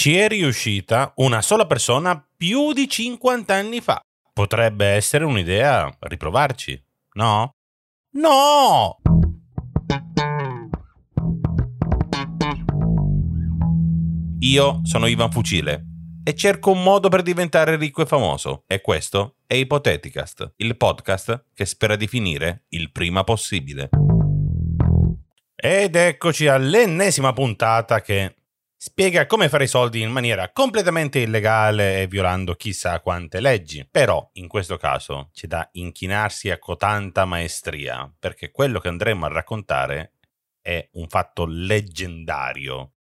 Ci è riuscita una sola persona più di 50 anni fa. Potrebbe essere un'idea riprovarci, no? No! Io sono Ivan Fucile e cerco un modo per diventare ricco e famoso. E questo è Ipoteticast, il podcast che spera di finire il prima possibile. Ed eccoci all'ennesima puntata che spiega come fare i soldi in maniera completamente illegale e violando chissà quante leggi. Però, in questo caso, c'è da inchinarsi a cotanta maestria, perché quello che andremo a raccontare è un fatto leggendario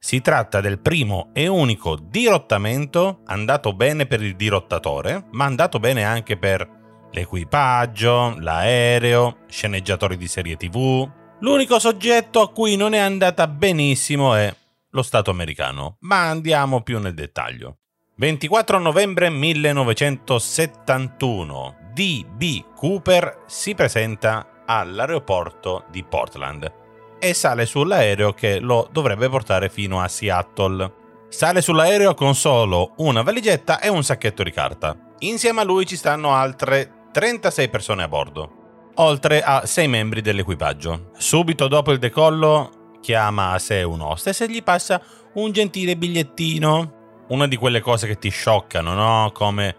si tratta del primo e unico dirottamento andato bene per il dirottatore, ma andato bene anche per l'equipaggio, l'aereo, sceneggiatori di serie tv. L'unico soggetto a cui non è andata benissimo è lo Stato americano, ma andiamo più nel dettaglio. 24 novembre 1971, D.B. Cooper si presenta all'aeroporto di Portland e sale sull'aereo che lo dovrebbe portare fino a Seattle. Sale sull'aereo con solo una valigetta e un sacchetto di carta. Insieme a lui ci stanno altre 36 persone a bordo, oltre a 6 membri dell'equipaggio. Subito dopo il decollo chiama a sé un hostess e gli passa un gentile bigliettino. Una di quelle cose che ti scioccano, no? Come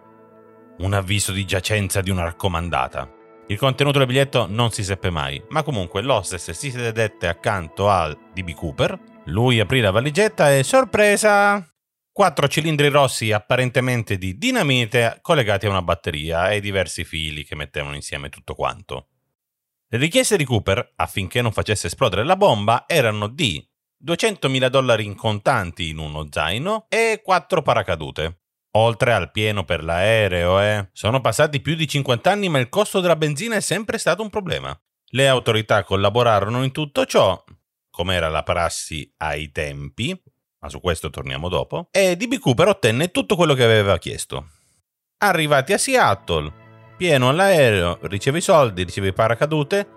un avviso di giacenza di una raccomandata. Il contenuto del biglietto non si seppe mai, ma comunque l'hostess si sedette accanto al DB Cooper, lui aprì la valigetta e sorpresa! Quattro cilindri rossi apparentemente di dinamite collegati a una batteria e diversi fili che mettevano insieme tutto quanto. Le richieste di Cooper, affinché non facesse esplodere la bomba, erano di 200.000 dollari in contanti in uno zaino e 4 paracadute. Oltre al pieno per l'aereo, eh. Sono passati più di 50 anni ma il costo della benzina è sempre stato un problema. Le autorità collaborarono in tutto ciò, come era la prassi ai tempi, ma su questo torniamo dopo, e DB Cooper ottenne tutto quello che aveva chiesto. Arrivati a Seattle, pieno all'aereo, riceve i soldi, riceve i paracadute,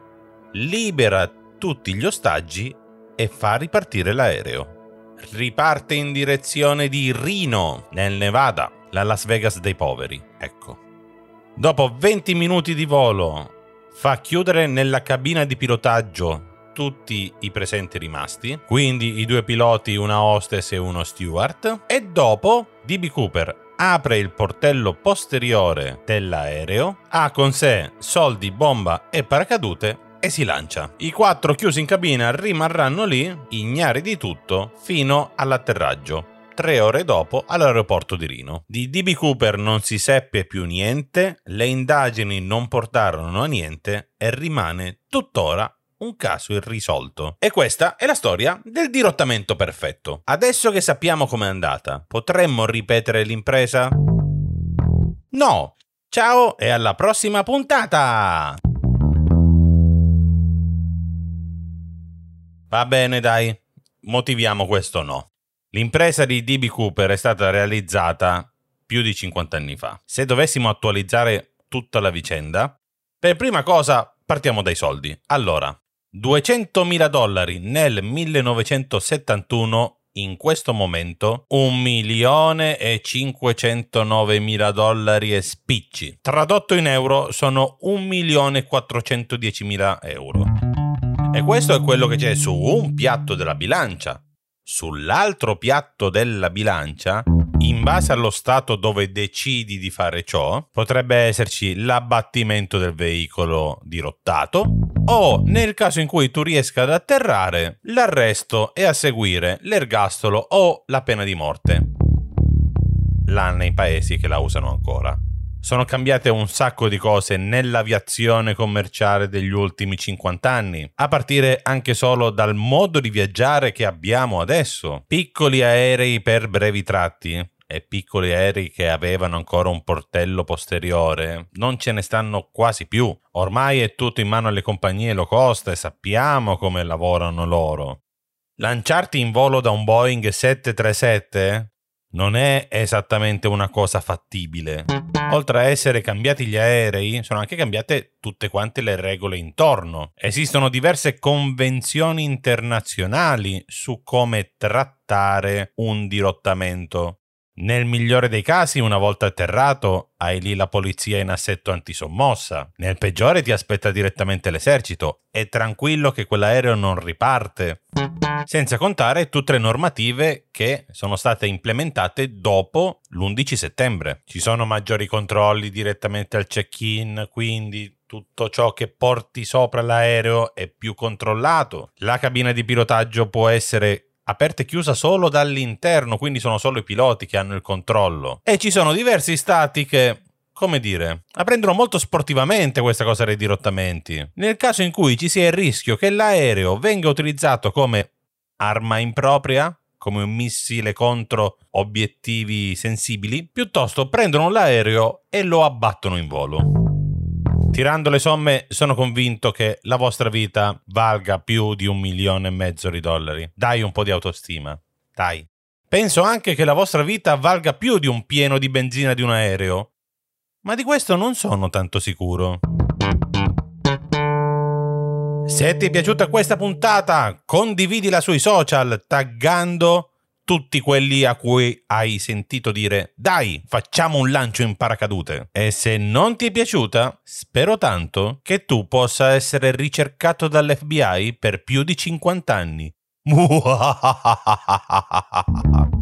libera tutti gli ostaggi e fa ripartire l'aereo riparte in direzione di Reno, nel Nevada, la Las Vegas dei poveri. Ecco. Dopo 20 minuti di volo, fa chiudere nella cabina di pilotaggio tutti i presenti rimasti, quindi i due piloti, una hostess e uno steward, e dopo DB Cooper apre il portello posteriore dell'aereo, ha con sé soldi, bomba e paracadute e si lancia. I quattro chiusi in cabina rimarranno lì, ignari di tutto, fino all'atterraggio tre ore dopo all'aeroporto di Rino. Di DB Cooper non si seppe più niente, le indagini non portarono a niente e rimane tuttora un caso irrisolto. E questa è la storia del dirottamento perfetto. Adesso che sappiamo com'è andata, potremmo ripetere l'impresa? No! Ciao e alla prossima puntata! Va bene, dai, motiviamo questo no. L'impresa di DB Cooper è stata realizzata più di 50 anni fa. Se dovessimo attualizzare tutta la vicenda, per prima cosa partiamo dai soldi. Allora, 200.000 dollari nel 1971 in questo momento 1 milione e 509 mila dollari e spicci. Tradotto in euro sono 1 milione e 410 mila euro. E questo è quello che c'è su un piatto della bilancia. Sull'altro piatto della bilancia, in base allo stato dove decidi di fare ciò, potrebbe esserci l'abbattimento del veicolo dirottato o, nel caso in cui tu riesca ad atterrare, l'arresto e a seguire l'ergastolo o la pena di morte. Là nei paesi che la usano ancora sono cambiate un sacco di cose nell'aviazione commerciale degli ultimi 50 anni, a partire anche solo dal modo di viaggiare che abbiamo adesso. Piccoli aerei per brevi tratti e piccoli aerei che avevano ancora un portello posteriore non ce ne stanno quasi più. Ormai è tutto in mano alle compagnie low cost e sappiamo come lavorano loro. Lanciarti in volo da un Boeing 737 non è esattamente una cosa fattibile. Oltre a essere cambiati gli aerei, sono anche cambiate tutte quante le regole intorno. Esistono diverse convenzioni internazionali su come trattare un dirottamento. Nel migliore dei casi, una volta atterrato, hai lì la polizia in assetto antisommossa. Nel peggiore ti aspetta direttamente l'esercito. È tranquillo che quell'aereo non riparte. Senza contare tutte le normative che sono state implementate dopo l'11 settembre. Ci sono maggiori controlli direttamente al check-in, quindi tutto ciò che porti sopra l'aereo è più controllato. La cabina di pilotaggio può essere aperta e chiusa solo dall'interno, quindi sono solo i piloti che hanno il controllo. E ci sono diversi stati che come dire, la prendono molto sportivamente questa cosa dei dirottamenti. Nel caso in cui ci sia il rischio che l'aereo venga utilizzato come arma impropria, come un missile contro obiettivi sensibili, piuttosto prendono l'aereo e lo abbattono in volo. Tirando le somme, sono convinto che la vostra vita valga più di un milione e mezzo di dollari. Dai un po' di autostima. Dai. Penso anche che la vostra vita valga più di un pieno di benzina di un aereo. Ma di questo non sono tanto sicuro. Se ti è piaciuta questa puntata, condividila sui social taggando tutti quelli a cui hai sentito dire dai, facciamo un lancio in paracadute. E se non ti è piaciuta, spero tanto che tu possa essere ricercato dall'FBI per più di 50 anni.